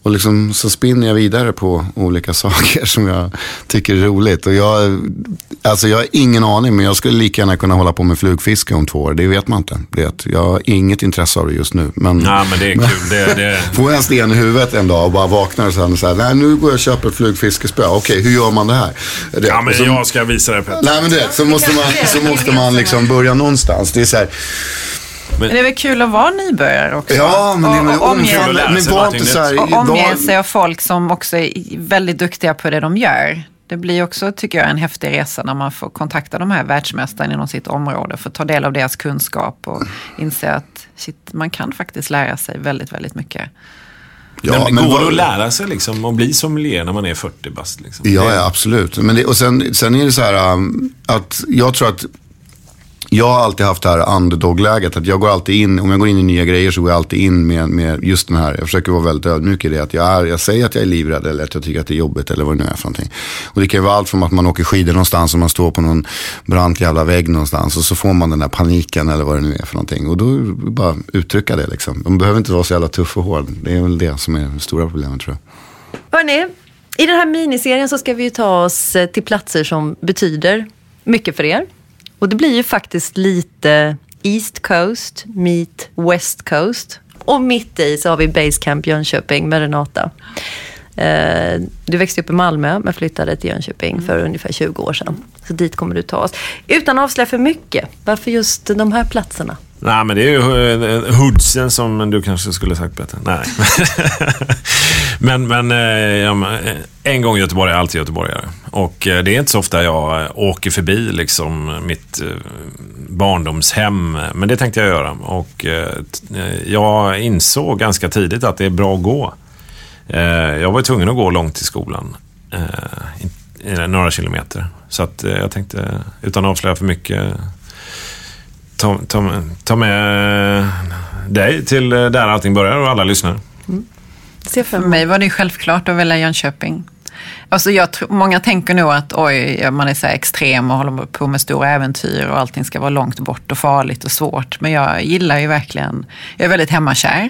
och liksom, så spinner jag vidare på olika saker som jag tycker är roligt. Och jag, alltså jag har ingen aning, men jag skulle lika gärna kunna hålla på med flugfiske om två år. Det vet man inte. Det, jag har inget intresse av det just nu. Men, Ja, men det är kul. Det, det, Får jag en sten i huvudet en dag och bara vaknar och sen så här, nej nu går jag och köper ett flugfiskespö. Okej, hur gör man det här? Det, ja, men så, jag ska visa dig Petter. Nej men det, så måste man, så måste man liksom börja någonstans. Det är så här, Men det är väl kul att vara nybörjare också? ja men det är och, men och, omge, Kul att lära men sig var någonting inte så här, och omge var- sig av folk som också är väldigt duktiga på det de gör. Det blir också, tycker jag, en häftig resa när man får kontakta de här världsmästarna inom sitt område. För att ta del av deras kunskap och inse att shit, man kan faktiskt lära sig väldigt, väldigt mycket. Ja, men, men går det att lära sig liksom, att bli sommelier när man är 40 bast? Liksom? Ja, ja absolut. Men det, och sen, sen är det så här um, att jag tror att jag har alltid haft det här underdog-läget. Att jag går alltid in, om jag går in i nya grejer så går jag alltid in med, med just den här, jag försöker vara väldigt ödmjuk i det. Att jag, är, jag säger att jag är livrädd eller att jag tycker att det är jobbigt eller vad det nu är för någonting. Och det kan ju vara allt från att man åker skidor någonstans och man står på någon brant jävla vägg någonstans. Och så får man den där paniken eller vad det nu är för någonting. Och då är det bara uttrycka det liksom. Man behöver inte vara så jävla tuff och hård. Det är väl det som är det stora problemet tror jag. Hörrni, i den här miniserien så ska vi ju ta oss till platser som betyder mycket för er. Och det blir ju faktiskt lite East Coast meet West Coast. Och mitt i så har vi Basecamp Jönköping med Renata. Eh, Du växte upp i Malmö men flyttade till Jönköping för ungefär 20 år sedan. Så dit kommer du ta oss. Utan att avslöja för mycket, varför just de här platserna? Nej, men det är ju eh, hoodsen som du kanske skulle sagt bättre. Nej. men men, eh, ja, eh, en gång Göteborg är alltid göteborgare. Och det är inte så ofta jag åker förbi liksom mitt barndomshem. Men det tänkte jag göra. Och jag insåg ganska tidigt att det är bra att gå. Jag var ju tvungen att gå långt till skolan. Några kilometer. Så att jag tänkte, utan att avslöja för mycket, ta, ta, ta med dig till eh, där allting börjar och alla lyssnar. Se För mig var det självklart att välja Jönköping. Alltså jag tror, många tänker nog att oj, man är så här extrem och håller på med stora äventyr och allting ska vara långt bort och farligt och svårt. Men jag gillar ju verkligen, jag är väldigt hemmakär.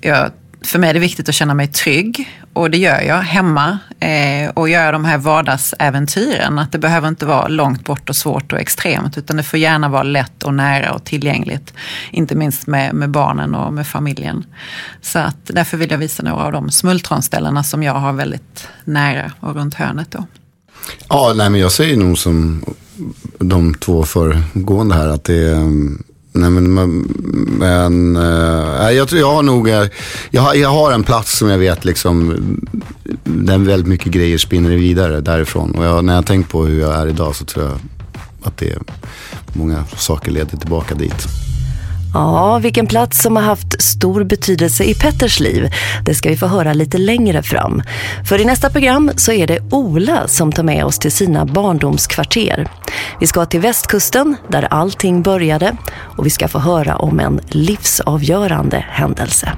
Jag, för mig är det viktigt att känna mig trygg och det gör jag hemma eh, och göra de här vardagsäventyren. Att det behöver inte vara långt bort och svårt och extremt utan det får gärna vara lätt och nära och tillgängligt. Inte minst med, med barnen och med familjen. Så att därför vill jag visa några av de smultronställena som jag har väldigt nära och runt hörnet då. Ja, nej men jag säger nog som de två föregående här att det är... Mm, Nej men, men, äh, jag tror jag har nog, eh, jag har, jag har en plats som jag vet liksom, där väldigt mycket grejer spinner vidare därifrån. Och jag, när jag tänkt på hur jag är idag så tror jag att det är många saker leder tillbaka dit. Ja, vilken plats som har haft stor betydelse i Petters liv, det ska vi få höra lite längre fram. För i nästa program så är det Ola som tar med oss till sina barndomskvarter. Vi ska till västkusten där allting började och vi ska få höra om en livsavgörande händelse.